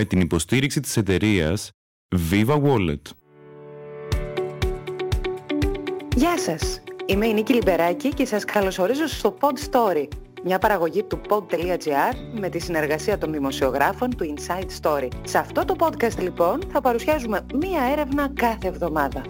με την υποστήριξη της εταιρείας Viva Wallet. Γεια σας! Είμαι η Νίκη Λιμπεράκη και σας καλωσορίζω στο Pod Story, μια παραγωγή του pod.gr με τη συνεργασία των δημοσιογράφων του Inside Story. Σε αυτό το podcast λοιπόν θα παρουσιάζουμε μία έρευνα κάθε εβδομάδα.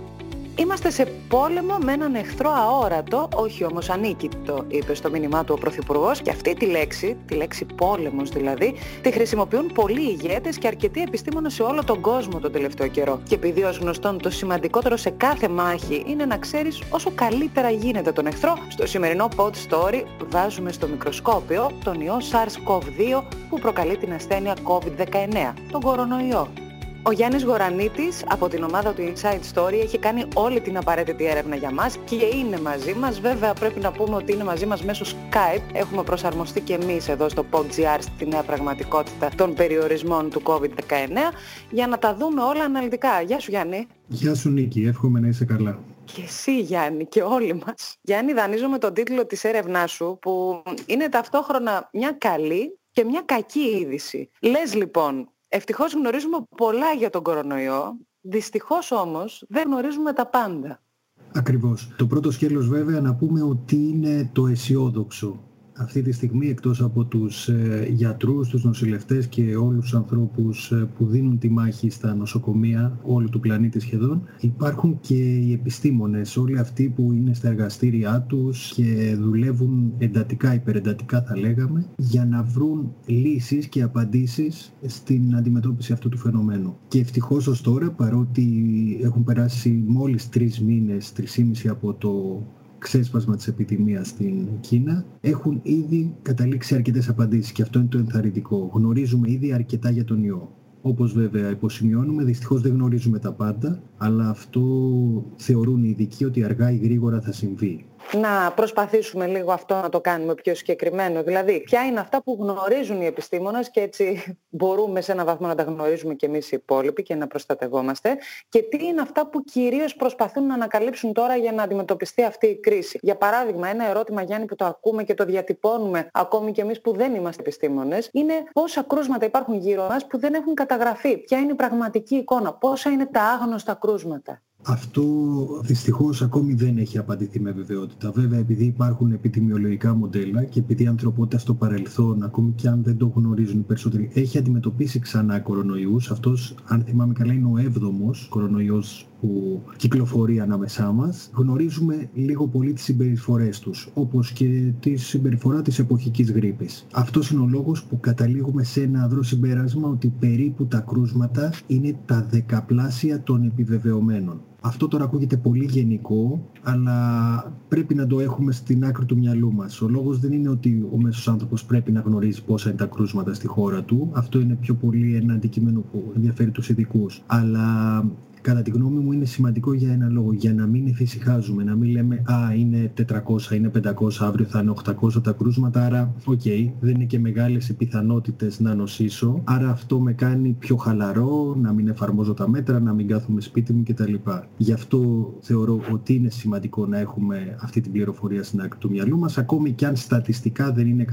Είμαστε σε πόλεμο με έναν εχθρό αόρατο, όχι όμως ανίκητο, είπε στο μήνυμά του ο Πρωθυπουργός και αυτή τη λέξη, τη λέξη πόλεμος δηλαδή, τη χρησιμοποιούν πολλοί ηγέτες και αρκετοί επιστήμονες σε όλο τον κόσμο τον τελευταίο καιρό. Και επειδή ως γνωστόν το σημαντικότερο σε κάθε μάχη είναι να ξέρεις όσο καλύτερα γίνεται τον εχθρό, στο σημερινό Pod Story βάζουμε στο μικροσκόπιο τον ιό SARS-CoV-2 που προκαλεί την ασθένεια COVID-19, τον κορονοϊό. Ο Γιάννης Γορανίτης από την ομάδα του Inside Story έχει κάνει όλη την απαραίτητη έρευνα για μας και είναι μαζί μας. Βέβαια πρέπει να πούμε ότι είναι μαζί μας μέσω Skype. Έχουμε προσαρμοστεί και εμείς εδώ στο PodGR στη νέα πραγματικότητα των περιορισμών του COVID-19 για να τα δούμε όλα αναλυτικά. Γεια σου Γιάννη. Γεια σου Νίκη, εύχομαι να είσαι καλά. Και εσύ Γιάννη και όλοι μας. Γιάννη δανείζομαι τον τίτλο της έρευνάς σου που είναι ταυτόχρονα μια καλή και μια κακή είδηση. Λες λοιπόν Ευτυχώς γνωρίζουμε πολλά για τον κορονοϊό, δυστυχώς όμως δεν γνωρίζουμε τα πάντα. Ακριβώς. Το πρώτο σκέλος βέβαια να πούμε ότι είναι το αισιόδοξο αυτή τη στιγμή εκτός από τους ε, γιατρούς, τους νοσηλευτές και όλους τους ανθρώπους ε, που δίνουν τη μάχη στα νοσοκομεία όλου του πλανήτη σχεδόν υπάρχουν και οι επιστήμονες, όλοι αυτοί που είναι στα εργαστήριά τους και δουλεύουν εντατικά, υπερεντατικά θα λέγαμε για να βρουν λύσεις και απαντήσεις στην αντιμετώπιση αυτού του φαινομένου. Και ευτυχώς ως τώρα παρότι έχουν περάσει μόλις τρεις μήνες, τρισήμιση από το ξέσπασμα της επιδημίας στην Κίνα έχουν ήδη καταλήξει αρκετές απαντήσεις και αυτό είναι το ενθαρρυντικό. Γνωρίζουμε ήδη αρκετά για τον ιό. Όπως βέβαια υποσημειώνουμε, δυστυχώς δεν γνωρίζουμε τα πάντα, αλλά αυτό θεωρούν οι ειδικοί ότι αργά ή γρήγορα θα συμβεί να προσπαθήσουμε λίγο αυτό να το κάνουμε πιο συγκεκριμένο. Δηλαδή, ποια είναι αυτά που γνωρίζουν οι επιστήμονες και έτσι μπορούμε σε έναν βαθμό να τα γνωρίζουμε και εμείς οι υπόλοιποι και να προστατευόμαστε και τι είναι αυτά που κυρίως προσπαθούν να ανακαλύψουν τώρα για να αντιμετωπιστεί αυτή η κρίση. Για παράδειγμα, ένα ερώτημα, Γιάννη, που το ακούμε και το διατυπώνουμε ακόμη και εμείς που δεν είμαστε επιστήμονες, είναι πόσα κρούσματα υπάρχουν γύρω μας που δεν έχουν καταγραφεί. Ποια είναι η πραγματική εικόνα, πόσα είναι τα άγνωστα κρούσματα. Αυτό δυστυχώς ακόμη δεν έχει απαντηθεί με βεβαιότητα. Βέβαια επειδή υπάρχουν επιδημιολογικά μοντέλα και επειδή η ανθρωπότητα στο παρελθόν, ακόμη και αν δεν το γνωρίζουν οι περισσότεροι, έχει αντιμετωπίσει ξανά κορονοϊούς. Αυτός, αν θυμάμαι καλά, είναι ο έβδομος κορονοϊός που κυκλοφορεί ανάμεσά μας. Γνωρίζουμε λίγο πολύ τις συμπεριφορές τους, όπως και τη συμπεριφορά της εποχικής γρήπης. Αυτός είναι ο λόγος που καταλήγουμε σε ένα αδρό συμπέρασμα ότι περίπου τα κρούσματα είναι τα δεκαπλάσια των επιβεβαιωμένων. Αυτό τώρα ακούγεται πολύ γενικό, αλλά πρέπει να το έχουμε στην άκρη του μυαλού μας. Ο λόγος δεν είναι ότι ο μέσος άνθρωπος πρέπει να γνωρίζει πόσα είναι τα κρούσματα στη χώρα του. Αυτό είναι πιο πολύ ένα αντικείμενο που ενδιαφέρει τους ειδικούς. Αλλά κατά τη γνώμη μου είναι σημαντικό για ένα λόγο, για να μην εφησυχάζουμε, να μην λέμε «Α, είναι 400, είναι 500, αύριο θα είναι 800 τα κρούσματα, άρα OK, okay, δεν είναι και μεγάλες οι πιθανότητες να νοσήσω, άρα αυτό με κάνει πιο χαλαρό, να μην εφαρμόζω τα μέτρα, να μην κάθομαι σπίτι μου κτλ. Γι' αυτό θεωρώ ότι είναι σημαντικό να έχουμε αυτή την πληροφορία στην άκρη του μυαλού μας, ακόμη και αν στατιστικά δεν είναι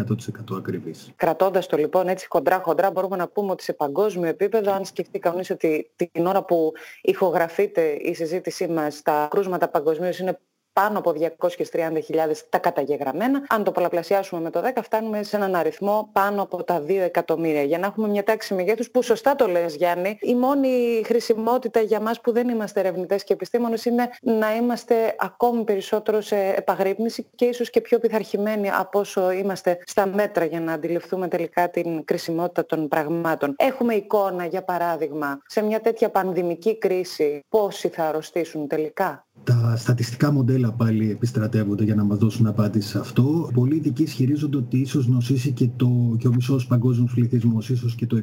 100% ακριβής. Κρατώντας το λοιπόν έτσι χοντρά-χοντρά, μπορούμε να πούμε ότι σε παγκόσμιο επίπεδο, αν σκεφτεί κανείς ότι την ώρα που η ηχογραφείται η συζήτησή μας, τα κρούσματα παγκοσμίως είναι πάνω από 230.000 τα καταγεγραμμένα. Αν το πολλαπλασιάσουμε με το 10 φτάνουμε σε έναν αριθμό πάνω από τα 2 εκατομμύρια. Για να έχουμε μια τάξη μεγέθους που σωστά το λες Γιάννη, η μόνη χρησιμότητα για μας που δεν είμαστε ερευνητές και επιστήμονες είναι να είμαστε ακόμη περισσότερο σε επαγρύπνηση και ίσως και πιο πειθαρχημένοι από όσο είμαστε στα μέτρα για να αντιληφθούμε τελικά την κρισιμότητα των πραγμάτων. Έχουμε εικόνα για παράδειγμα σε μια τέτοια πανδημική κρίση πόσοι θα αρρωστήσουν τελικά; Τα στατιστικά μοντέλα πάλι επιστρατεύονται για να μας δώσουν απάντηση σε αυτό. Πολλοί ειδικοί ισχυρίζονται ότι ίσως νοσήσει και, το, και ο μισός παγκόσμιος πληθυσμός, ίσως και το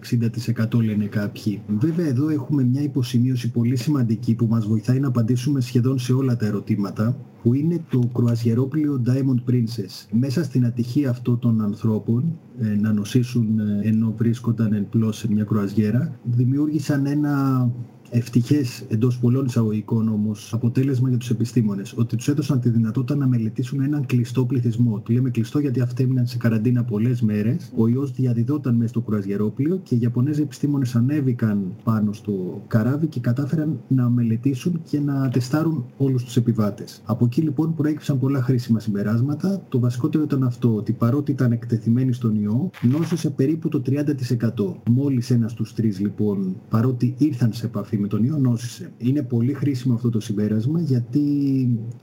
60% λένε κάποιοι. Βέβαια εδώ έχουμε μια υποσημείωση πολύ σημαντική που μας βοηθάει να απαντήσουμε σχεδόν σε όλα τα ερωτήματα που είναι το κρουαζιερόπλιο Diamond Princess. Μέσα στην ατυχία αυτών των ανθρώπων ε, να νοσήσουν ε, ενώ βρίσκονταν εν πλώς σε μια κρουαζιέρα δημιούργησαν ένα ευτυχές εντός πολλών εισαγωγικών όμως αποτέλεσμα για τους επιστήμονες, ότι τους έδωσαν τη δυνατότητα να μελετήσουν έναν κλειστό πληθυσμό. Του λέμε κλειστό γιατί αυτοί έμειναν σε καραντίνα πολλές μέρες. Ο ιός διαδιδόταν μέσα στο κουραζιερόπλιο και οι Ιαπωνέζοι επιστήμονες ανέβηκαν πάνω στο καράβι και κατάφεραν να μελετήσουν και να τεστάρουν όλους τους επιβάτες. Από εκεί λοιπόν προέκυψαν πολλά χρήσιμα συμπεράσματα. Το βασικότερο ήταν αυτό, ότι παρότι ήταν εκτεθειμένοι στον ιό, νόσησε περίπου το 30%. Μόλις ένας στους τρεις λοιπόν, παρότι ήρθαν σε επαφή με τον ιό, νόσησε. Είναι πολύ χρήσιμο αυτό το συμπέρασμα γιατί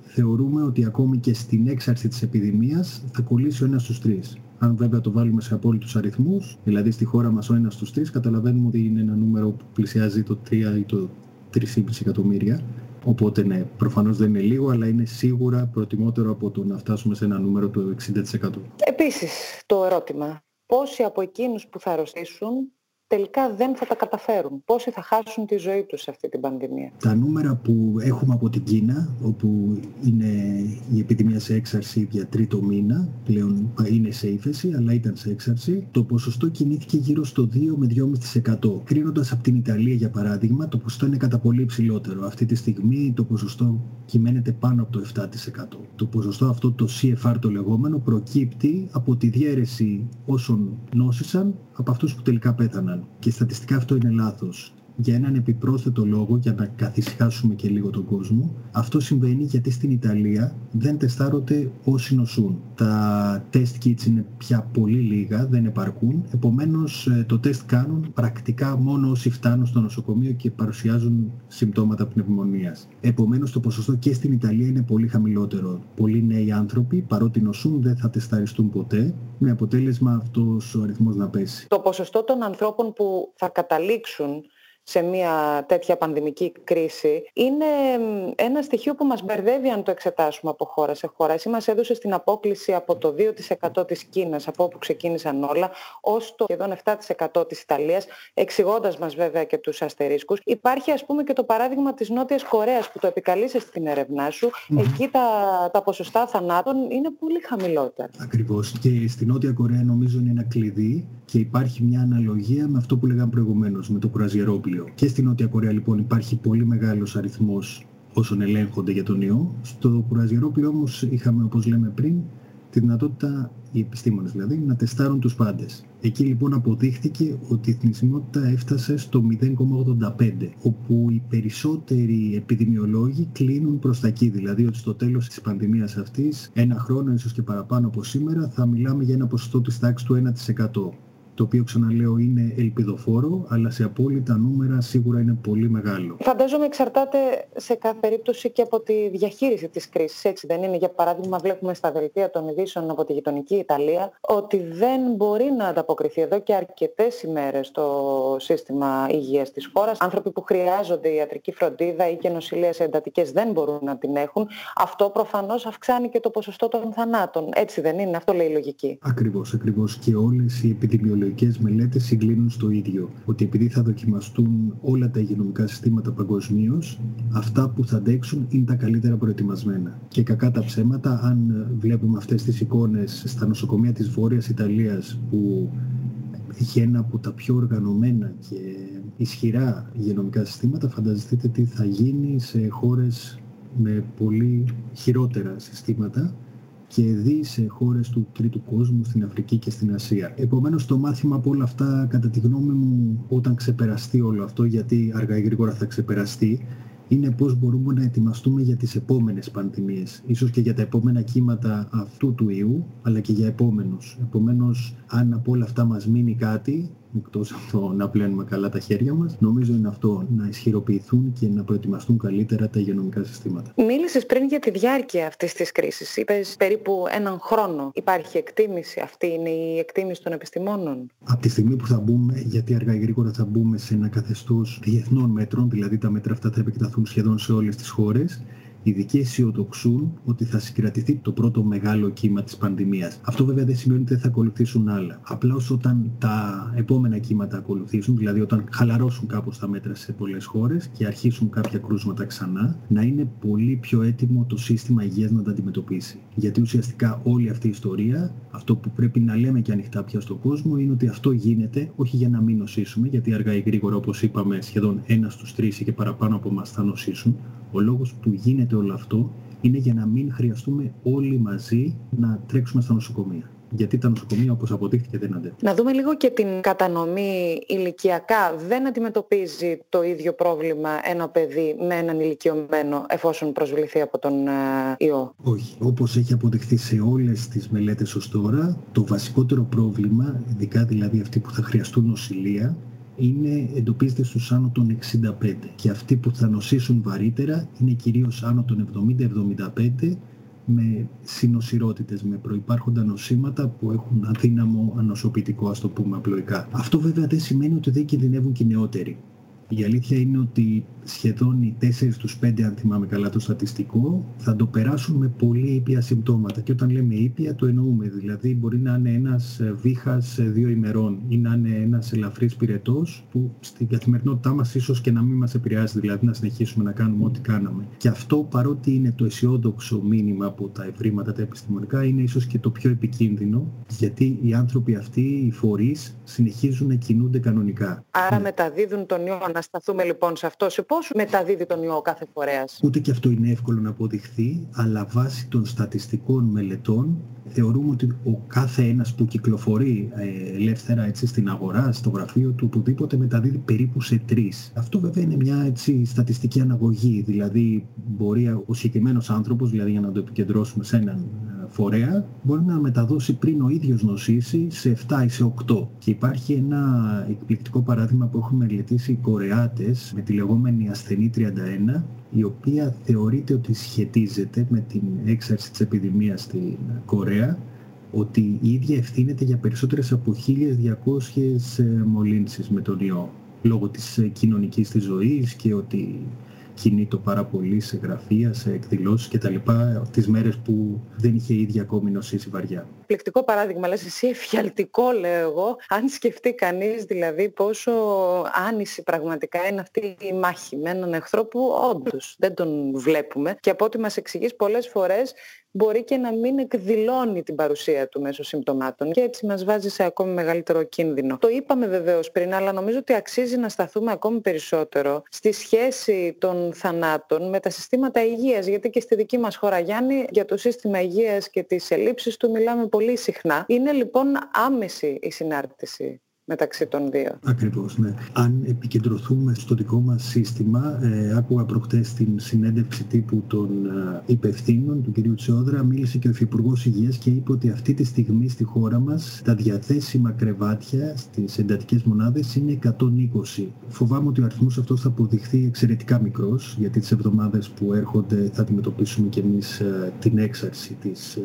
θεωρούμε ότι ακόμη και στην έξαρση της επιδημίας θα κολλήσει ο ένας στους τρεις. Αν βέβαια το βάλουμε σε απόλυτους αριθμούς, δηλαδή στη χώρα μας ο ένας στους τρεις, καταλαβαίνουμε ότι είναι ένα νούμερο που πλησιάζει το 3 ή το 3,5 εκατομμύρια. Οπότε ναι, προφανώς δεν είναι λίγο, αλλά είναι σίγουρα προτιμότερο από το να φτάσουμε σε ένα νούμερο το 60%. Επίσης, το ερώτημα, πόσοι από εκείνους που θα αρρωστήσουν τελικά δεν θα τα καταφέρουν. Πόσοι θα χάσουν τη ζωή τους σε αυτή την πανδημία; Τα νούμερα που έχουμε από την Κίνα, όπου είναι η επιδημία σε έξαρση για τρίτο μήνα, πλέον είναι σε ύφεση, αλλά ήταν σε έξαρση, το ποσοστό κινήθηκε γύρω στο 2 με 2,5%. Κρίνοντας από την Ιταλία, για παράδειγμα, το ποσοστό είναι κατά πολύ υψηλότερο. Αυτή τη στιγμή το ποσοστό κυμαίνεται πάνω από το 7%. Το ποσοστό αυτό, το CFR το λεγόμενο, προκύπτει από τη διαίρεση όσων νόσησαν από αυτούς που τελικά πέθαναν. Και στατιστικά αυτό είναι λάθος για έναν επιπρόσθετο λόγο, για να καθησυχάσουμε και λίγο τον κόσμο. Αυτό συμβαίνει γιατί στην Ιταλία δεν τεστάρονται όσοι νοσούν. Τα test kits είναι πια πολύ λίγα, δεν επαρκούν. Επομένως ε, το τεστ κάνουν πρακτικά μόνο όσοι φτάνουν στο νοσοκομείο και παρουσιάζουν συμπτώματα πνευμονίας. Επομένως το ποσοστό και στην Ιταλία είναι πολύ χαμηλότερο. Πολλοί νέοι άνθρωποι παρότι νοσούν δεν θα τεσταριστούν ποτέ με αποτέλεσμα αυτός ο αριθμός να πέσει. Το ποσοστό των ανθρώπων που θα καταλήξουν σε μια τέτοια πανδημική κρίση είναι ένα στοιχείο που μας μπερδεύει αν το εξετάσουμε από χώρα σε χώρα. Εσύ μας έδωσες στην απόκληση από το 2% της Κίνας, από όπου ξεκίνησαν όλα, ως το σχεδόν 7% της Ιταλίας, εξηγώντας μας βέβαια και τους αστερίσκους. Υπάρχει ας πούμε και το παράδειγμα της Νότιας Κορέας που το επικαλείσαι στην ερευνά σου. Εκεί τα, τα ποσοστά θανάτων είναι πολύ χαμηλότερα. Ακριβώς. Και στη Νότια Κορέα νομίζω είναι ένα κλειδί και υπάρχει μια αναλογία με αυτό που λέγαμε προηγουμένως, με το κουραζιερόπλιο. Και στη Νότια Κορέα λοιπόν υπάρχει πολύ μεγάλος αριθμός όσων ελέγχονται για τον ιό. Στο κουραζιερόπλιο όμως είχαμε όπως λέμε πριν τη δυνατότητα οι επιστήμονες δηλαδή να τεστάρουν τους πάντες. Εκεί λοιπόν αποδείχθηκε ότι η θνησιμότητα έφτασε στο 0,85 όπου οι περισσότεροι επιδημιολόγοι κλείνουν προς τα εκεί δηλαδή ότι στο τέλος της πανδημίας αυτής ένα χρόνο ίσως και παραπάνω από σήμερα θα μιλάμε για ένα ποσοστό της τάξης του 1% το οποίο ξαναλέω είναι ελπιδοφόρο, αλλά σε απόλυτα νούμερα σίγουρα είναι πολύ μεγάλο. Φαντάζομαι εξαρτάται σε κάθε περίπτωση και από τη διαχείριση της κρίσης, έτσι δεν είναι. Για παράδειγμα βλέπουμε στα δελτία των ειδήσεων από τη γειτονική Ιταλία ότι δεν μπορεί να ανταποκριθεί εδώ και αρκετές ημέρες το σύστημα υγείας της χώρας. Άνθρωποι που χρειάζονται ιατρική φροντίδα ή και νοσηλεία σε εντατικές δεν μπορούν να την έχουν. Αυτό προφανώς αυξάνει και το ποσοστό των θανάτων. Έτσι δεν είναι, αυτό λέει η λογική. Ακριβώς, ακριβώς. Και όλες οι επιδημιολογικές υγειονομικές μελέτες συγκλίνουν στο ίδιο, ότι επειδή θα δοκιμαστούν όλα τα υγειονομικά συστήματα παγκοσμίως, αυτά που θα αντέξουν είναι τα καλύτερα προετοιμασμένα. Και κακά τα ψέματα, αν βλέπουμε αυτές τις εικόνες στα νοσοκομεία της Βόρειας Ιταλίας που έχει ένα από τα πιο οργανωμένα και ισχυρά υγειονομικά συστήματα, φανταστείτε τι θα γίνει σε χώρες με πολύ χειρότερα συστήματα και δει σε χώρες του τρίτου κόσμου, στην Αφρική και στην Ασία. Επομένως το μάθημα από όλα αυτά, κατά τη γνώμη μου, όταν ξεπεραστεί όλο αυτό, γιατί αργά ή γρήγορα θα ξεπεραστεί, είναι πώς μπορούμε να ετοιμαστούμε για τις επόμενες πανδημίες. Ίσως και για τα επόμενα κύματα αυτού του ιού, αλλά και για επόμενους. Επομένως, αν από όλα αυτά μας μείνει κάτι, εκτός από το να πλένουμε καλά τα χέρια μας, νομίζω είναι αυτό, να ισχυροποιηθούν και να προετοιμαστούν καλύτερα τα υγειονομικά συστήματα. Μίλησες πριν για τη διάρκεια αυτής της κρίσης. Είπες περίπου έναν χρόνο. Υπάρχει εκτίμηση. Αυτή είναι η εκτίμηση των επιστημόνων; Από τη στιγμή που θα μπούμε, γιατί αργά ή γρήγορα θα μπούμε σε ένα καθεστώς διεθνών μέτρων, δηλαδή τα μέτρα αυτά θα επεκταθούν σχεδόν σε όλες τις χώρες, ειδικοί αισιοδοξούν ότι θα συγκρατηθεί το πρώτο μεγάλο κύμα της πανδημίας. Αυτό βέβαια δεν σημαίνει ότι δεν θα ακολουθήσουν άλλα. Απλά όταν τα επόμενα κύματα ακολουθήσουν, δηλαδή όταν χαλαρώσουν κάπως τα μέτρα σε πολλές χώρες και αρχίσουν κάποια κρούσματα ξανά, να είναι πολύ πιο έτοιμο το σύστημα υγείας να τα αντιμετωπίσει. Γιατί ουσιαστικά όλη αυτή η ιστορία, αυτό που πρέπει να λέμε και ανοιχτά πια στον κόσμο, είναι ότι αυτό γίνεται όχι για να μην νοσήσουμε, γιατί αργά ή γρήγορα όπως είπαμε σχεδόν ένα στους τρεις ή και παραπάνω από εμάς θα νοσήσουν. Ο λόγος που γίνεται όλο αυτό είναι για να μην χρειαστούμε όλοι μαζί να τρέξουμε στα νοσοκομεία γιατί τα νοσοκομεία όπως αποδείχθηκε δεν αντέχουν. Να δούμε λίγο και την κατανομή ηλικιακά. Δεν αντιμετωπίζει το ίδιο πρόβλημα ένα παιδί με έναν ηλικιωμένο εφόσον προσβληθεί από τον ε, ιό; Όχι. Όπως έχει αποδειχθεί σε όλες τις μελέτες ως τώρα, το βασικότερο πρόβλημα, ειδικά δηλαδή αυτοί που θα χρειαστούν νοσηλεία, είναι, εντοπίζεται στους άνω των 65 και αυτοί που θα νοσήσουν βαρύτερα είναι κυρίως άνω των 70-75 με συνοσυρότητες, με προϋπάρχοντα νοσήματα που έχουν αδύναμο ανοσοποιητικό, ας το πούμε απλοϊκά. Αυτό βέβαια δεν σημαίνει ότι δεν κινδυνεύουν και οι νεότεροι. Η αλήθεια είναι ότι σχεδόν οι 4 στους 5, αν θυμάμαι καλά το στατιστικό, θα το περάσουν με πολύ ήπια συμπτώματα. Και όταν λέμε ήπια το εννοούμε. Δηλαδή μπορεί να είναι ένας ε, βήχας ε, δύο ημερών ή να είναι ένας ελαφρύς πυρετός που στην καθημερινότητά μας ίσως και να μην μας επηρεάζει, δηλαδή να συνεχίσουμε να κάνουμε ό,τι κάναμε. Και αυτό παρότι είναι το αισιόδοξο μήνυμα από τα ευρήματα τα επιστημονικά είναι ίσως και το πιο επικίνδυνο γιατί οι άνθρωποι αυτοί, οι φορείς, συνεχίζουν να κινούνται κανονικά. Άρα μεταδίδουν τον ιό. Να σταθούμε λοιπόν σε αυτό. Σε πώς μεταδίδει τον ιό κάθε φορέας; Ούτε και αυτό είναι εύκολο να αποδειχθεί, αλλά βάσει των στατιστικών μελετών θεωρούμε ότι ο κάθε ένας που κυκλοφορεί ε, ελεύθερα έτσι, στην αγορά, στο γραφείο του, οπουδήποτε μεταδίδει περίπου σε τρεις. Αυτό βέβαια είναι μια έτσι, στατιστική αναγωγή, δηλαδή μπορεί ο συγκεκριμένος άνθρωπος, δηλαδή για να το επικεντρώσουμε σε έναν φορέα μπορεί να μεταδώσει πριν ο ίδιος νοσήσει σε 7 ή σε 8. Και υπάρχει ένα εκπληκτικό παράδειγμα που έχουν μελετήσει οι Κορεάτες με τη λεγόμενη ασθενή 31 η οποία θεωρείται ότι σχετίζεται με την έξαρση της επιδημίας στην Κορέα ότι η ίδια ευθύνεται για περισσότερες από 1.200 μολύνσεις με τον ιό λόγω της κοινωνικής της ζωής και ότι κινείται πάρα πολύ σε γραφεία, σε εκδηλώσεις κτλ. τις μέρες που δεν είχε ήδη ακόμη νοσήσει βαριά. Πληκτικό παράδειγμα, λες εσύ εφιαλτικό λέω εγώ, αν σκεφτεί κανείς δηλαδή πόσο άνηση πραγματικά είναι αυτή η μάχη με έναν εχθρό που όντως δεν τον βλέπουμε και από ό,τι μας εξηγείς πολλές φορές μπορεί και να μην εκδηλώνει την παρουσία του μέσω συμπτωμάτων και έτσι μας βάζει σε ακόμη μεγαλύτερο κίνδυνο. Το είπαμε βεβαίως πριν, αλλά νομίζω ότι αξίζει να σταθούμε ακόμη περισσότερο στη σχέση των θανάτων με τα συστήματα υγείας, γιατί και στη δική μας χώρα Γιάννη για το σύστημα υγείας και τις ελλείψεις του μιλάμε πολύ συχνά. Είναι λοιπόν άμεση η συνάρτηση μεταξύ των δύο. Ακριβώς, ναι. Αν επικεντρωθούμε στο δικό μας σύστημα, ε, άκουγα προχτές την συνέντευξη τύπου των ε, υπευθύνων του κ. Τσιόδρα, μίλησε και ο Υφυπουργός Υγείας και είπε ότι αυτή τη στιγμή στη χώρα μας τα διαθέσιμα κρεβάτια στις εντατικές μονάδες είναι 120. Φοβάμαι ότι ο αριθμός αυτός θα αποδειχθεί εξαιρετικά μικρός, γιατί τις εβδομάδες που έρχονται θα αντιμετωπίσουμε και εμείς ε, την έξαρση της ε,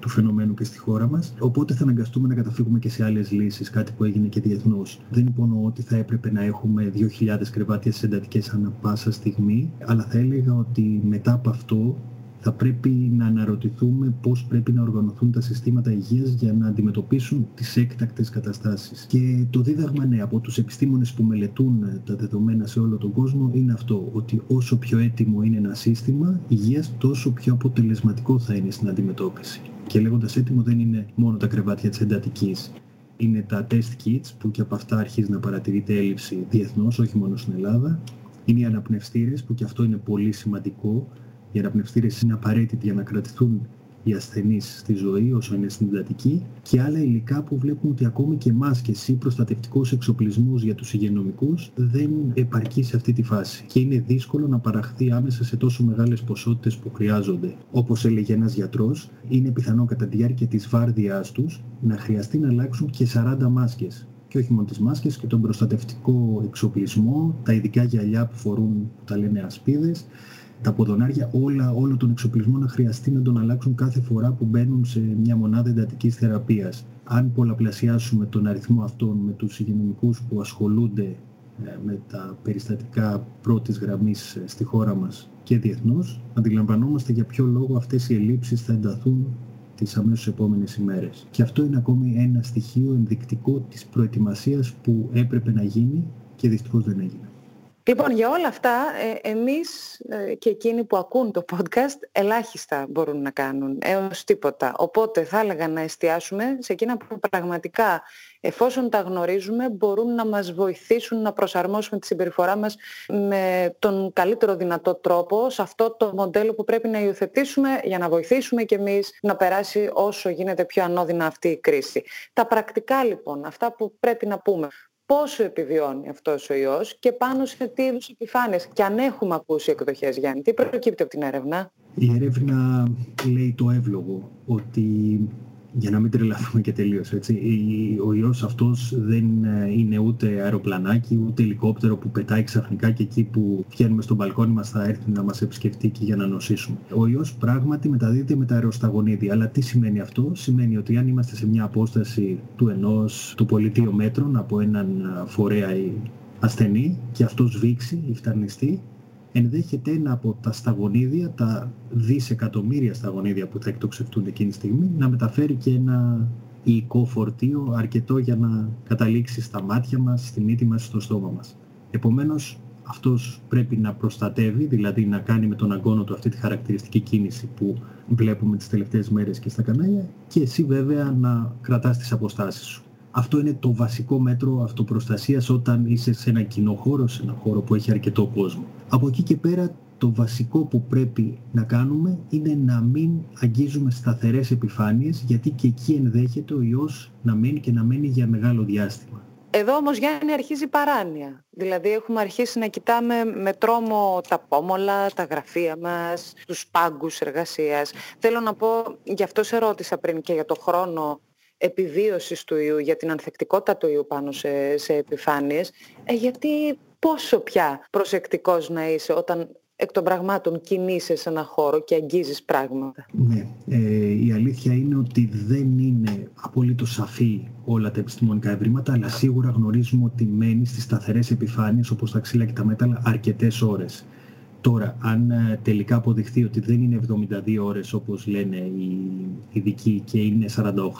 του φαινομένου και στη χώρα μας. Οπότε θα αναγκαστούμε να καταφύγουμε και σε άλλες λύσεις, κάτι που έγινε και διεθνώς. Δεν υπονοώ ότι θα έπρεπε να έχουμε 2.000 κρεβάτια σε εντατικές ανά πάσα στιγμή, αλλά θα έλεγα ότι μετά από αυτό θα πρέπει να αναρωτηθούμε πώς πρέπει να οργανωθούν τα συστήματα υγείας για να αντιμετωπίσουν τις έκτακτες καταστάσεις. Και το δίδαγμα ναι, από τους επιστήμονες που μελετούν τα δεδομένα σε όλο τον κόσμο είναι αυτό, ότι όσο πιο έτοιμο είναι ένα σύστημα υγείας, τόσο πιο αποτελεσματικό θα είναι στην αντιμετώπιση. Και λέγοντας έτοιμο δεν είναι μόνο τα κρεβάτια της εντατικής. Είναι τα test kits που και από αυτά αρχίζει να παρατηρείται έλλειψη διεθνώς, όχι μόνο στην Ελλάδα. Είναι οι αναπνευστήρες που και αυτό είναι πολύ σημαντικό. Οι αναπνευστήρες είναι απαραίτητοι για να κρατηθούν οι ασθενείς στη ζωή όσο είναι στην εντατική και άλλα υλικά που βλέπουμε ότι ακόμη και μάσκες ή προστατευτικός εξοπλισμός για τους υγειονομικούς δεν επαρκεί σε αυτή τη φάση και είναι δύσκολο να παραχθεί άμεσα σε τόσο μεγάλες ποσότητες που χρειάζονται. Όπως έλεγε ένας γιατρός, είναι πιθανό κατά τη διάρκεια της βάρδιάς τους να χρειαστεί να αλλάξουν και 40 μάσκες και όχι μόνο τις μάσκες και τον προστατευτικό εξοπλισμό, τα ειδικά γυαλιά που φορούν που τα λένε ασπίδες τα ποδονάρια, όλα, όλο τον εξοπλισμό να χρειαστεί να τον αλλάξουν κάθε φορά που μπαίνουν σε μια μονάδα εντατικής θεραπείας. Αν πολλαπλασιάσουμε τον αριθμό αυτών με τους υγειονομικούς που ασχολούνται ε, με τα περιστατικά πρώτης γραμμής ε, στη χώρα μας και διεθνώς, αντιλαμβανόμαστε για ποιο λόγο αυτές οι ελλείψεις θα ενταθούν τις αμέσως επόμενες ημέρες. Και αυτό είναι ακόμη ένα στοιχείο ενδεικτικό της προετοιμασίας που έπρεπε να γίνει και δυστυχώς δεν έγινε. Λοιπόν, για όλα αυτά, ε, εμείς ε, και εκείνοι που ακούν το podcast, ελάχιστα μπορούν να κάνουν, έως τίποτα. Οπότε θα έλεγα να εστιάσουμε σε εκείνα που πραγματικά, εφόσον τα γνωρίζουμε, μπορούν να μας βοηθήσουν να προσαρμόσουμε τη συμπεριφορά μας με τον καλύτερο δυνατό τρόπο σε αυτό το μοντέλο που πρέπει να υιοθετήσουμε για να βοηθήσουμε και εμείς να περάσει όσο γίνεται πιο ανώδυνα αυτή η κρίση. Τα πρακτικά λοιπόν, αυτά που πρέπει να πούμε πόσο επιβιώνει αυτός ο ιός και πάνω σε τι είδους επιφάνειες. Και αν έχουμε ακούσει εκδοχές, Γιάννη, τι προκύπτει από την έρευνα; Η έρευνα λέει το εύλογο ότι για να μην τρελαθούμε και τελείως. Έτσι. Ο ιός αυτός δεν ε, είναι ούτε αεροπλανάκι, ούτε ελικόπτερο που πετάει ξαφνικά και εκεί που βγαίνουμε στο μπαλκόνι μας θα έρθει να μας επισκεφτεί και για να νοσήσουμε. Ο ιός πράγματι μεταδίδεται με τα αεροσταγονίδια. Αλλά τι σημαίνει αυτό; Σημαίνει ότι αν είμαστε σε μια απόσταση του ενός, του πολύ δύο μέτρων από έναν φορέα ασθενή και αυτός βήξει ή φταρνιστεί, ενδέχεται ένα από τα σταγονίδια, τα δισεκατομμύρια σταγονίδια που θα εκτοξευτούν εκείνη τη στιγμή, να μεταφέρει και ένα υλικό φορτίο αρκετό για να καταλήξει στα μάτια μας, στη μύτη μας, στο στόμα μας. Επομένως, αυτός πρέπει να προστατεύει, δηλαδή να κάνει με τον αγκόνο του αυτή τη χαρακτηριστική κίνηση που βλέπουμε τις τελευταίες μέρες και στα κανάλια και εσύ βέβαια να κρατάς τις αποστάσεις σου. Αυτό είναι το βασικό μέτρο αυτοπροστασίας όταν είσαι σε ένα κοινό χώρο, σε ένα χώρο που έχει αρκετό κόσμο. Από εκεί και πέρα το βασικό που πρέπει να κάνουμε είναι να μην αγγίζουμε σταθερές επιφάνειες γιατί και εκεί ενδέχεται ο ιός να μένει και να μένει για μεγάλο διάστημα. Εδώ όμως Γιάννη αρχίζει η παράνοια. Δηλαδή έχουμε αρχίσει να κοιτάμε με τρόμο τα πόμολα, τα γραφεία μας, τους πάγκους εργασίας. Θέλω να πω, γι' αυτό σε ρώτησα πριν και για το χρόνο επιβίωσης του ιού, για την ανθεκτικότητα του ιού πάνω σε, σε επιφάνειες, ε, γιατί πόσο πια προσεκτικός να είσαι όταν εκ των πραγμάτων κινείσαι σε ένα χώρο και αγγίζεις πράγματα. Ναι, ε, η αλήθεια είναι ότι δεν είναι απολύτως σαφή όλα τα επιστημονικά ευρήματα, αλλά σίγουρα γνωρίζουμε ότι μένει στις σταθερές επιφάνειες όπως τα ξύλα και τα μέταλλα αρκετές ώρες. Τώρα, αν ε, τελικά αποδειχθεί ότι δεν είναι 72 ώρες όπως λένε οι ειδικοί και είναι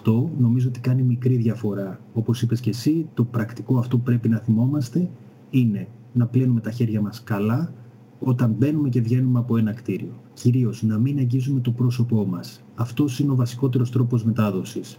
48, νομίζω ότι κάνει μικρή διαφορά. Όπως είπες και εσύ, το πρακτικό αυτό που πρέπει να θυμόμαστε είναι να πλένουμε τα χέρια μας καλά όταν μπαίνουμε και βγαίνουμε από ένα κτίριο. Κυρίως να μην αγγίζουμε το πρόσωπό μας. Αυτός είναι ο βασικότερος τρόπος μετάδοσης.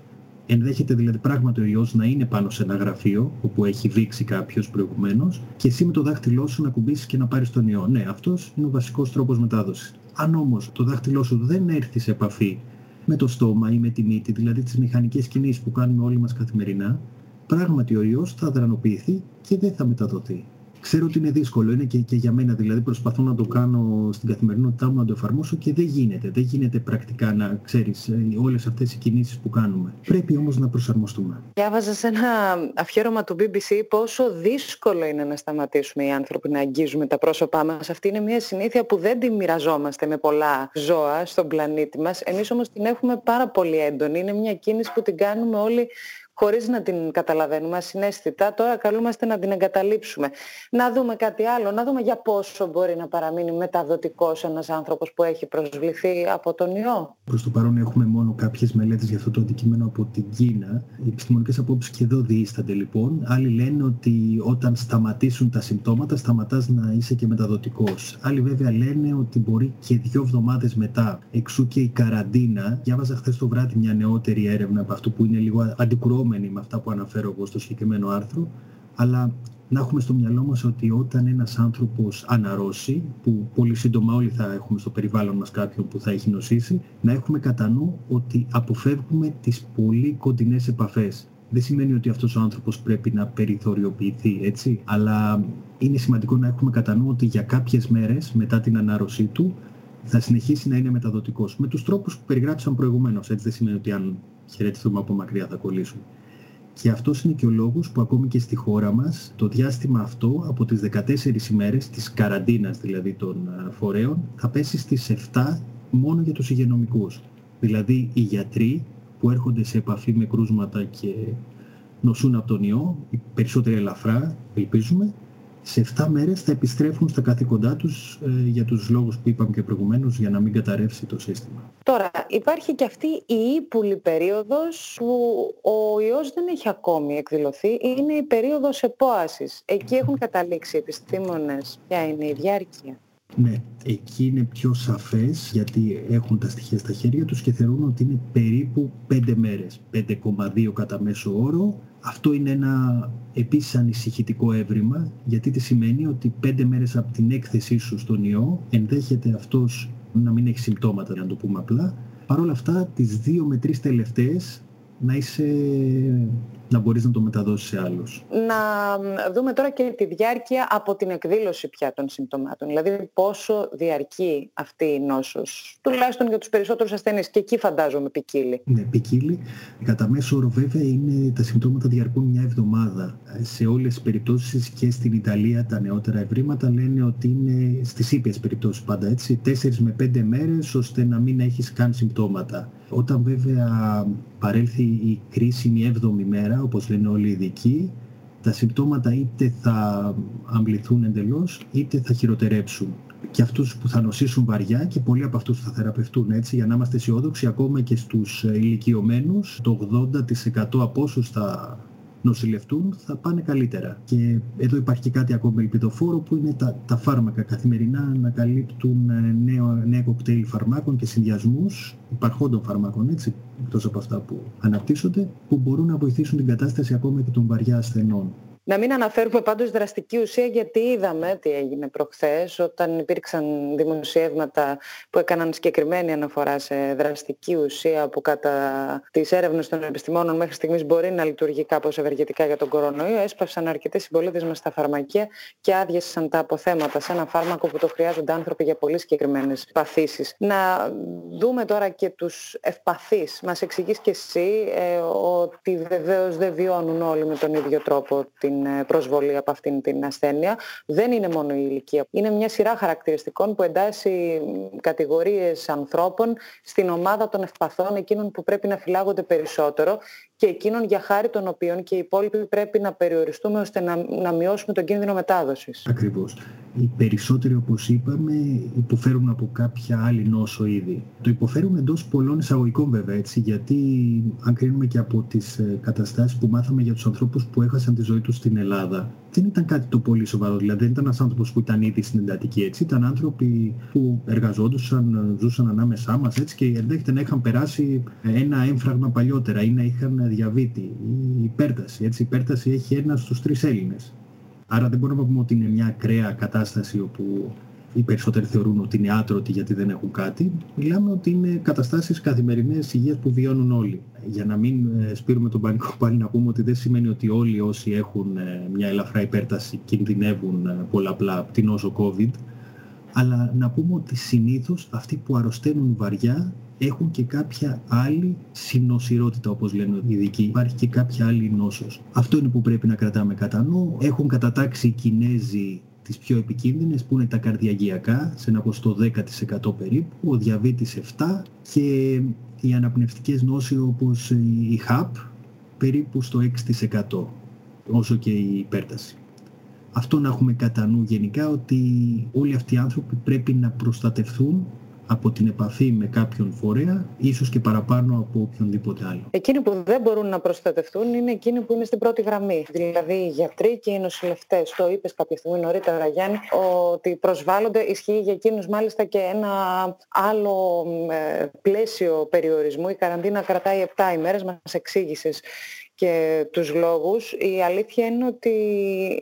Ενδέχεται δηλαδή πράγματι ο ιός να είναι πάνω σε ένα γραφείο όπου έχει βήξει κάποιος προηγουμένως και εσύ με το δάχτυλό σου να κουμπίσεις και να πάρεις τον ιό. Ναι, αυτός είναι ο βασικός τρόπος μετάδοσης. Αν όμως το δάχτυλό σου δεν έρθει σε επαφή με το στόμα ή με τη μύτη, δηλαδή τις μηχανικές κινήσεις που κάνουμε όλοι μας καθημερινά, πράγματι ο ιός θα δρανοποιηθεί και δεν θα μεταδοθεί. Ξέρω ότι είναι δύσκολο, είναι και, και για μένα. Δηλαδή προσπαθώ να το κάνω στην καθημερινότητά μου, να το εφαρμόσω και δεν γίνεται. Δεν γίνεται πρακτικά να ξέρεις ε, όλες αυτές οι κινήσεις που κάνουμε. Πρέπει όμως να προσαρμοστούμε. Διάβαζα σε ένα αφιέρωμα του BBC πόσο δύσκολο είναι να σταματήσουμε οι άνθρωποι να αγγίζουμε τα πρόσωπά μας. Αυτή είναι μια συνήθεια που δεν τη μοιραζόμαστε με πολλά ζώα στον πλανήτη μας. Εμείς όμως την έχουμε πάρα πολύ έντονη. Είναι μια κίνηση που την κάνουμε όλοι χωρίς να την καταλαβαίνουμε ασυναίσθητα, τώρα καλούμαστε να την εγκαταλείψουμε. Να δούμε κάτι άλλο, να δούμε για πόσο μπορεί να παραμείνει μεταδοτικός ένας άνθρωπος που έχει προσβληθεί από τον ιό. Προς το παρόν έχουμε μόνο κάποιες μελέτες για αυτό το αντικείμενο από την Κίνα. Οι επιστημονικές απόψεις και εδώ διήστανται λοιπόν. Άλλοι λένε ότι όταν σταματήσουν τα συμπτώματα σταματάς να είσαι και μεταδοτικός. Άλλοι βέβαια λένε ότι μπορεί και δύο εβδομάδες μετά. Εξού και η καραντίνα. Διάβαζα χθες το βράδυ μια νεότερη έρευνα από αυτό που είναι λίγο αντικρουόμενο με αυτά που αναφέρω εγώ στο συγκεκριμένο άρθρο, αλλά να έχουμε στο μυαλό μας ότι όταν ένας άνθρωπος αναρρώσει, που πολύ σύντομα όλοι θα έχουμε στο περιβάλλον μας κάποιον που θα έχει νοσήσει, να έχουμε κατά νου ότι αποφεύγουμε τις πολύ κοντινές επαφές. Δεν σημαίνει ότι αυτός ο άνθρωπος πρέπει να περιθωριοποιηθεί, έτσι, αλλά είναι σημαντικό να έχουμε κατά νου ότι για κάποιες μέρες μετά την ανάρρωσή του θα συνεχίσει να είναι μεταδοτικός. Με τους τρόπους που περιγράψαν προηγουμένως, έτσι δεν σημαίνει ότι αν χαιρετηθούμε από μακριά θα κολλήσουμε. Και αυτός είναι και ο λόγος που ακόμη και στη χώρα μας το διάστημα αυτό από τις 14 ημέρες της καραντίνας δηλαδή των ε, φορέων θα πέσει στις 7 μόνο για τους υγειονομικούς. Δηλαδή οι γιατροί που έρχονται σε επαφή με κρούσματα και νοσούν από τον ιό, οι περισσότεροι ελαφρά ελπίζουμε, σε 7 μέρες θα επιστρέφουν στα καθήκοντά τους ε, για τους λόγους που είπαμε και προηγουμένως για να μην καταρρεύσει το σύστημα. Τώρα υπάρχει και αυτή η ύπουλη περίοδος που ο ιός δεν έχει ακόμη εκδηλωθεί. Είναι η περίοδος επόασης. Εκεί έχουν καταλήξει οι επιστήμονες ποια είναι η διάρκεια; Ναι, εκεί είναι πιο σαφές γιατί έχουν τα στοιχεία στα χέρια τους και θεωρούν ότι είναι περίπου 5 μέρες, 5,2 κατά μέσο όρο. Αυτό είναι ένα επίσης ανησυχητικό έβριμα γιατί τι σημαίνει ότι 5 μέρες από την έκθεσή σου στον ιό ενδέχεται αυτός να μην έχει συμπτώματα, να το πούμε απλά. Παρ' όλα αυτά, τις 2 με 3 τελευταίες να είσαι να μπορείς να το μεταδώσεις σε άλλους. Να δούμε τώρα και τη διάρκεια από την εκδήλωση πια των συμπτωμάτων. Δηλαδή πόσο διαρκεί αυτή η νόσος. Τουλάχιστον για τους περισσότερους ασθενείς. Και εκεί φαντάζομαι ποικίλει. Ναι, ποικίλει. Κατά μέσο όρο βέβαια είναι, τα συμπτώματα διαρκούν μια εβδομάδα. Σε όλες τις περιπτώσεις και στην Ιταλία τα νεότερα ευρήματα λένε ότι είναι στις ήπιες περιπτώσεις πάντα έτσι. 4 με 5 μέρες ώστε να μην έχεις καν συμπτώματα. Όταν βέβαια παρέλθει η κρίσιμη έβδομη μέρα, όπως λένε όλοι οι ειδικοί, τα συμπτώματα είτε θα αμβληθούν εντελώς, είτε θα χειροτερέψουν. Και αυτούς που θα νοσήσουν βαριά και πολλοί από αυτούς θα θεραπευτούν έτσι, για να είμαστε αισιόδοξοι, ακόμα και στους ηλικιωμένους, το 80% από όσους θα νοσηλευτούν θα πάνε καλύτερα. Και εδώ υπάρχει και κάτι ακόμα ελπιδοφόρο που είναι τα, τα φάρμακα καθημερινά να καλύπτουν ε, νέο, νέα κοκτέιλ φαρμάκων και συνδυασμούς υπαρχόντων φαρμάκων, έτσι, εκτός από αυτά που αναπτύσσονται, που μπορούν να βοηθήσουν την κατάσταση ακόμα και των βαριά ασθενών. Να μην αναφέρουμε πάντως δραστική ουσία γιατί είδαμε τι έγινε προχθές όταν υπήρξαν δημοσιεύματα που έκαναν συγκεκριμένη αναφορά σε δραστική ουσία που κατά τις έρευνες των επιστημόνων μέχρι στιγμής μπορεί να λειτουργεί κάπως ευεργετικά για τον κορονοϊό. Έσπαυσαν αρκετές συμπολίτες μας στα φαρμακεία και άδειασαν τα αποθέματα σε ένα φάρμακο που το χρειάζονται άνθρωποι για πολύ συγκεκριμένες παθήσεις. Να δούμε τώρα και τους ευπαθείς. Μας εξηγείς και εσύ ε, ότι βεβαίως δεν βιώνουν όλοι με τον ίδιο τρόπο την την προσβολή από αυτήν την ασθένεια. Δεν είναι μόνο η ηλικία. Είναι μια σειρά χαρακτηριστικών που εντάσσει κατηγορίες ανθρώπων στην ομάδα των ευπαθών, εκείνων που πρέπει να φυλάγονται περισσότερο και εκείνων για χάρη των οποίων και οι υπόλοιποι πρέπει να περιοριστούμε ώστε να, να μειώσουμε τον κίνδυνο μετάδοσης. Ακριβώς. Οι περισσότεροι, όπως είπαμε, υποφέρουν από κάποια άλλη νόσο ήδη. Το υποφέρουν εντός πολλών εισαγωγικών βέβαια, έτσι, γιατί αν κρίνουμε και από τις ε, καταστάσεις που μάθαμε για τους ανθρώπους που έχασαν τη ζωή τους στην Ελλάδα, δεν ήταν κάτι το πολύ σοβαρό. Δηλαδή δεν ήταν ένας άνθρωπος που ήταν ήδη στην εντατική έτσι. Ήταν άνθρωποι που εργαζόντουσαν, ζούσαν ανάμεσά μας έτσι και ενδέχεται να είχαν περάσει ένα έμφραγμα παλιότερα ή να είχαν διαβήτη ή υπέρταση. Έτσι, η υπέρταση έχει ένα στους τρεις Έλληνες. Άρα δεν μπορούμε να πούμε ότι είναι μια ακραία κατάσταση όπου οι περισσότεροι θεωρούν ότι είναι άτρωτοι γιατί δεν έχουν κάτι. Μιλάμε ότι είναι καταστάσεις καθημερινές υγείας που βιώνουν όλοι. Για να μην ε, σπείρουμε τον πανικό πάλι να πούμε ότι δεν σημαίνει ότι όλοι όσοι έχουν ε, μια ελαφρά υπέρταση κινδυνεύουν ε, πολλαπλά από την όσο COVID. Αλλά να πούμε ότι συνήθως αυτοί που αρρωσταίνουν βαριά έχουν και κάποια άλλη συνοσυρότητα όπως λένε οι ειδικοί. Υπάρχει και κάποια άλλη νόσος. Αυτό είναι που πρέπει να κρατάμε κατά νου. Έχουν κατατάξει οι Κινέζοι τις πιο επικίνδυνες που είναι τα καρδιαγιακά σε ένα ποσοστό 10% περίπου, ο διαβήτης 7% και οι αναπνευστικές νόσοι όπως η ΧΑΠ περίπου στο 6% όσο και η υπέρταση. Αυτό να έχουμε κατά νου γενικά ότι όλοι αυτοί οι άνθρωποι πρέπει να προστατευθούν από την επαφή με κάποιον φορέα, ίσως και παραπάνω από οποιονδήποτε άλλο. Εκείνοι που δεν μπορούν να προστατευτούν είναι εκείνοι που είναι στην πρώτη γραμμή. Δηλαδή οι γιατροί και οι νοσηλευτές. Το είπες κάποια στιγμή νωρίτερα Γιάννη, ότι προσβάλλονται, ισχύει για εκείνους μάλιστα και ένα άλλο ε, πλαίσιο περιορισμού. Η καραντίνα κρατάει 7 ημέρες, μας εξήγησες και τους λόγους, η αλήθεια είναι ότι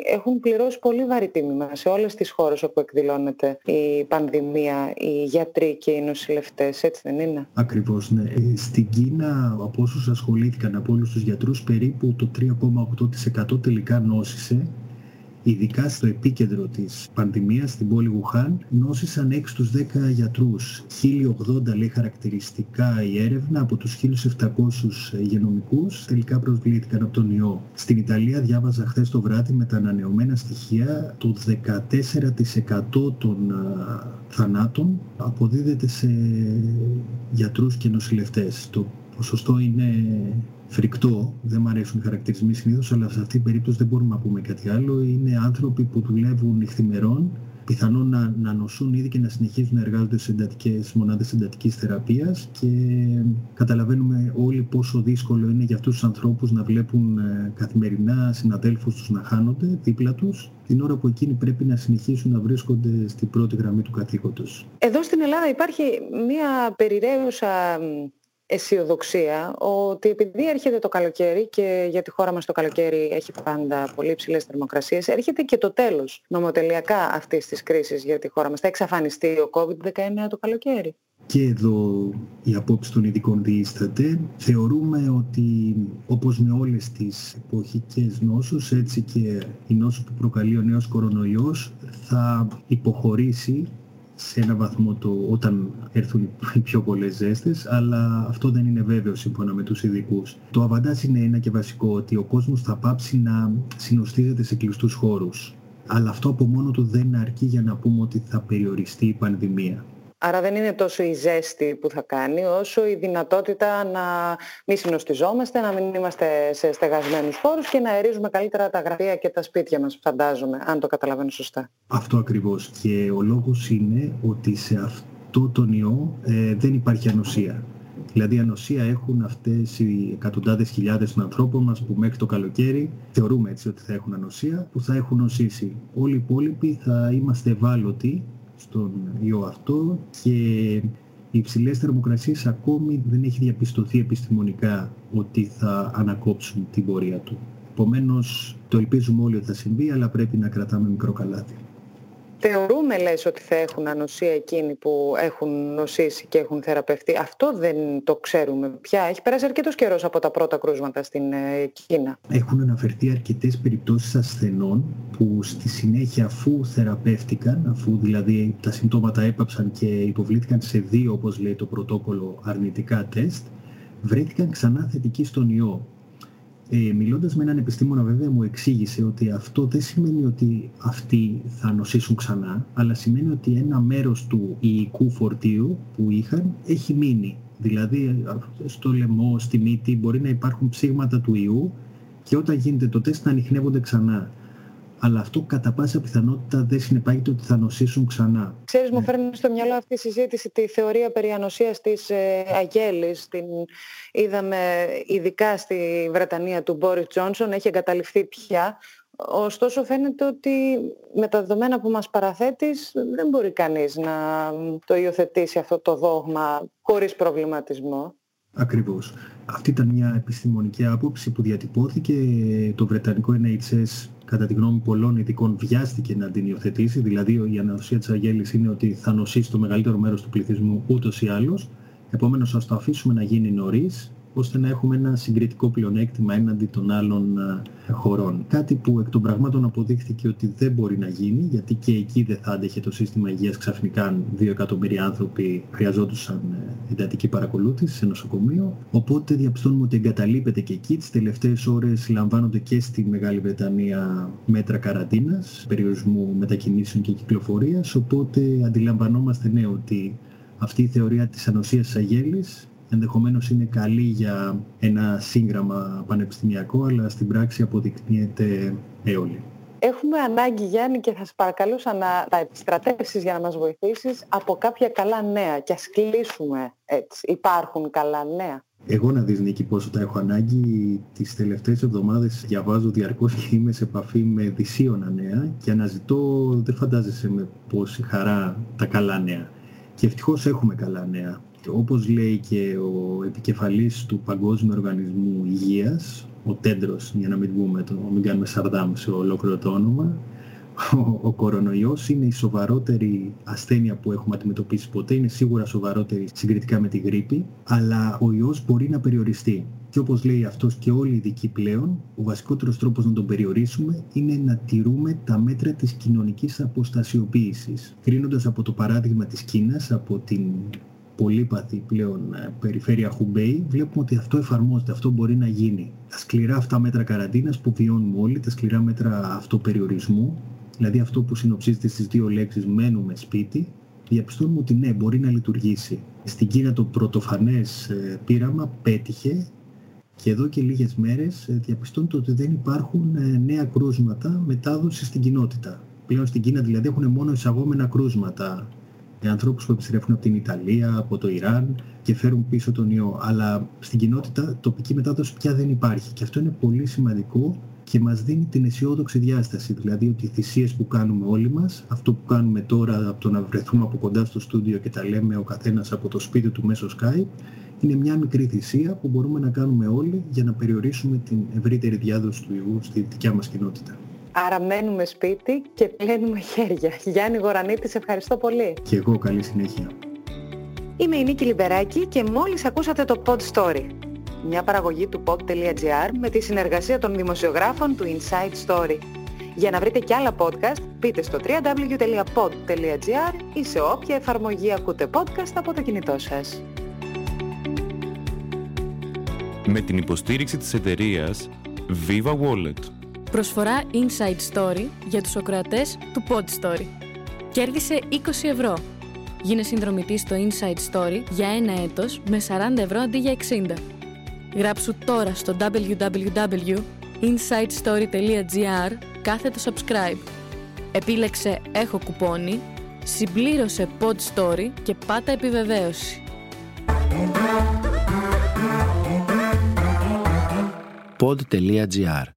έχουν πληρώσει πολύ βαρύ τίμημα σε όλες τις χώρες όπου εκδηλώνεται η πανδημία, οι γιατροί και οι νοσηλευτές, έτσι δεν είναι; Ακριβώς, ναι. Ε, στην Κίνα, από όσους ασχολήθηκαν από όλους τους γιατρούς, περίπου το 3,8% τελικά νόσησε ειδικά στο επίκεντρο της πανδημίας στην πόλη Γουχάν, νόσησαν 6 στους 10 γιατρούς. 1080 λέει χαρακτηριστικά η έρευνα από τους 1700 υγειονομικούς τελικά προσβλήθηκαν από τον ιό. Στην Ιταλία διάβαζα χθες το βράδυ με τα ανανεωμένα στοιχεία το 14% των θανάτων αποδίδεται σε γιατρούς και νοσηλευτές. Το ποσοστό είναι φρικτό, δεν μου αρέσουν οι χαρακτηρισμοί συνήθως, αλλά σε αυτή την περίπτωση δεν μπορούμε να πούμε κάτι άλλο. Είναι άνθρωποι που δουλεύουν νυχθημερών, πιθανόν να, να νοσούν ήδη και να συνεχίζουν να εργάζονται σε εντατικές, μονάδες εντατικής θεραπείας και καταλαβαίνουμε όλοι πόσο δύσκολο είναι για αυτούς τους ανθρώπους να βλέπουν ε, καθημερινά συναδέλφους τους να χάνονται δίπλα τους την ώρα που εκείνοι πρέπει να συνεχίσουν να βρίσκονται στην πρώτη γραμμή του καθήκοντος. Εδώ στην Ελλάδα υπάρχει μια περιραίουσα αισιοδοξία ότι επειδή έρχεται το καλοκαίρι και για τη χώρα μας το καλοκαίρι έχει πάντα πολύ ψηλές θερμοκρασίες, έρχεται και το τέλος νομοτελειακά αυτής της κρίσης για τη χώρα μας. Θα εξαφανιστεί ο COVID-19 το καλοκαίρι. Και εδώ η απόψη των ειδικών διήσταται. Θεωρούμε ότι όπως με όλες τις εποχικές νόσους, έτσι και η νόσο που προκαλεί ο νέος κορονοϊός θα υποχωρήσει σε ένα βαθμό το, όταν έρθουν οι πιο πολλές ζέστες, αλλά αυτό δεν είναι βέβαιο σύμφωνα με τους ειδικούς. Το αβαντάζ είναι ένα και βασικό, ότι ο κόσμος θα πάψει να συνοστίζεται σε κλειστούς χώρους. Αλλά αυτό από μόνο του δεν αρκεί για να πούμε ότι θα περιοριστεί η πανδημία. Άρα δεν είναι τόσο η ζέστη που θα κάνει, όσο η δυνατότητα να μην συνοστιζόμαστε, να μην είμαστε σε στεγασμένους χώρους και να αερίζουμε καλύτερα τα γραφεία και τα σπίτια μας, φαντάζομαι, αν το καταλαβαίνω σωστά. Αυτό ακριβώς. Και ο λόγος είναι ότι σε αυτό τον ιό ε, δεν υπάρχει ανοσία. Δηλαδή ανοσία έχουν αυτές οι εκατοντάδες χιλιάδες των ανθρώπων μας που μέχρι το καλοκαίρι θεωρούμε έτσι ότι θα έχουν ανοσία, που θα έχουν νοσήσει. Όλοι οι υπόλοιποι θα είμαστε ευάλωτοι στον ιό αυτό και οι υψηλές θερμοκρασίες ακόμη δεν έχει διαπιστωθεί επιστημονικά ότι θα ανακόψουν την πορεία του. Επομένως, το ελπίζουμε όλοι ότι θα συμβεί, αλλά πρέπει να κρατάμε μικρό καλάθι. Θεωρούμε, λες, ότι θα έχουν ανοσία εκείνοι που έχουν νοσήσει και έχουν θεραπευτεί. Αυτό δεν το ξέρουμε πια. Έχει περάσει αρκετός καιρός από τα πρώτα κρούσματα στην ε, Κίνα. Έχουν αναφερθεί αρκετές περιπτώσεις ασθενών που στη συνέχεια αφού θεραπεύτηκαν, αφού δηλαδή τα συμπτώματα έπαψαν και υποβλήθηκαν σε δύο, όπως λέει το πρωτόκολλο, αρνητικά τεστ, βρέθηκαν ξανά θετικοί στον ιό. Ε, μιλώντας με έναν επιστήμονα βέβαια μου εξήγησε ότι αυτό δεν σημαίνει ότι αυτοί θα νοσήσουν ξανά, αλλά σημαίνει ότι ένα μέρος του ιικού φορτίου που είχαν έχει μείνει. Δηλαδή στο λαιμό, στη μύτη μπορεί να υπάρχουν ψήγματα του ιού και όταν γίνεται το τεστ να ανοιχνεύονται ξανά αλλά αυτό κατά πάσα πιθανότητα δεν συνεπάγεται ότι θα νοσήσουν ξανά. Ξέρεις, μου ναι. φέρνει στο μυαλό αυτή η συζήτηση τη θεωρία περί ανοσίας της ε, Αγέλης. Την είδαμε ειδικά στη Βρετανία του Μπόρις Τζόνσον, έχει εγκαταλειφθεί πια. Ωστόσο φαίνεται ότι με τα δεδομένα που μας παραθέτεις δεν μπορεί κανείς να το υιοθετήσει αυτό το δόγμα χωρίς προβληματισμό. Ακριβώς. Αυτή ήταν μια επιστημονική άποψη που διατυπώθηκε. Το Βρετανικό NHS κατά τη γνώμη πολλών ειδικών βιάστηκε να την υιοθετήσει, δηλαδή η ανοσία της αγέλης είναι ότι θα νοσήσει το μεγαλύτερο μέρος του πληθυσμού ούτως ή άλλως, επομένως ας το αφήσουμε να γίνει νωρίς ώστε να έχουμε ένα συγκριτικό πλεονέκτημα έναντι των άλλων ε, χωρών. Κάτι που εκ των πραγμάτων αποδείχθηκε ότι δεν μπορεί να γίνει, γιατί και εκεί δεν θα άντεχε το σύστημα υγείας ξαφνικά αν δύο εκατομμύρια άνθρωποι χρειαζόντουσαν ε, εντατική παρακολούθηση σε νοσοκομείο. Οπότε διαπιστώνουμε ότι εγκαταλείπεται και εκεί. Τις τελευταίες ώρες λαμβάνονται και στη Μεγάλη Βρετανία μέτρα καραντίνας, περιορισμού μετακινήσεων και κυκλοφορίας. Οπότε αντιλαμβανόμαστε ναι ότι αυτή η θεωρία της ανοσίας της αγέλης ενδεχομένως είναι καλή για ένα σύγγραμμα πανεπιστημιακό, αλλά στην πράξη αποδεικνύεται έολη. Έχουμε ανάγκη, Γιάννη, και θα σε παρακαλούσα να τα επιστρατεύσεις για να μας βοηθήσεις από κάποια καλά νέα και ας κλείσουμε έτσι. Υπάρχουν καλά νέα. Εγώ να δεις Νίκη πόσο τα έχω ανάγκη τις τελευταίες εβδομάδες διαβάζω διαρκώς και είμαι σε επαφή με δυσίωνα νέα και αναζητώ, δεν φαντάζεσαι με πόση χαρά τα καλά νέα. Και ευτυχώς έχουμε καλά νέα όπως λέει και ο επικεφαλής του Παγκόσμιου Οργανισμού Υγείας, ο Τέντρος, για να μην, πούμε, το, μην κάνουμε σαρδάμ σε ολόκληρο το όνομα, ο, ο κορονοϊός είναι η σοβαρότερη ασθένεια που έχουμε αντιμετωπίσει ποτέ, είναι σίγουρα σοβαρότερη συγκριτικά με τη γρήπη, αλλά ο ιός μπορεί να περιοριστεί. Και όπως λέει αυτός και όλοι οι ειδικοί πλέον, ο βασικότερος τρόπος να τον περιορίσουμε είναι να τηρούμε τα μέτρα της κοινωνικής αποστασιοποίησης. Κρίνοντας από το παράδειγμα της Κίνας, από την πολύπαθη πλέον ε, περιφέρεια Χουμπέι, βλέπουμε ότι αυτό εφαρμόζεται, αυτό μπορεί να γίνει. Τα σκληρά αυτά μέτρα καραντίνας που βιώνουμε όλοι, τα σκληρά μέτρα αυτοπεριορισμού, δηλαδή αυτό που συνοψίζεται στις δύο λέξεις μένουμε σπίτι, διαπιστώνουμε ότι ναι, μπορεί να λειτουργήσει. Στην Κίνα το πρωτοφανές ε, πείραμα πέτυχε και εδώ και λίγες μέρες ε, διαπιστώνεται ότι δεν υπάρχουν ε, νέα κρούσματα μετάδοσης στην κοινότητα. Πλέον στην Κίνα δηλαδή έχουν μόνο εισαγόμενα κρούσματα για ανθρώπους που επιστρέφουν από την Ιταλία, από το Ιράν και φέρουν πίσω τον ιό. Αλλά στην κοινότητα τοπική μετάδοση πια δεν υπάρχει και αυτό είναι πολύ σημαντικό και μας δίνει την αισιόδοξη διάσταση. Δηλαδή ότι οι θυσίες που κάνουμε όλοι μας, αυτό που κάνουμε τώρα από το να βρεθούμε από κοντά στο στούντιο και τα λέμε ο καθένας από το σπίτι του μέσω Skype, είναι μια μικρή θυσία που μπορούμε να κάνουμε όλοι για να περιορίσουμε την ευρύτερη διάδοση του ιού στη δικιά μας κοινότητα. Άρα μένουμε σπίτι και πλένουμε χέρια. Γιάννη Γορανίτη, σε ευχαριστώ πολύ. Και εγώ καλή συνέχεια. Είμαι η Νίκη Λιμπεράκη και μόλις ακούσατε το Pod Story. Μια παραγωγή του pod.gr με τη συνεργασία των δημοσιογράφων του Inside Story. Για να βρείτε και άλλα podcast, μπείτε στο www.pod.gr ή σε όποια εφαρμογή ακούτε podcast από το κινητό σας. Με την υποστήριξη της εταιρείας Viva Wallet. Προσφορά Inside Story για τους ακροατές του Pod Story. Κέρδισε 20 ευρώ. Γίνε συνδρομητής στο Inside Story για ένα έτος με 40 ευρώ αντί για 60. Γράψου τώρα στο www.insidestory.gr κάθετο subscribe. Επίλεξε «Έχω κουπόνι», συμπλήρωσε Pod Story και πάτα επιβεβαίωση. pod.gr.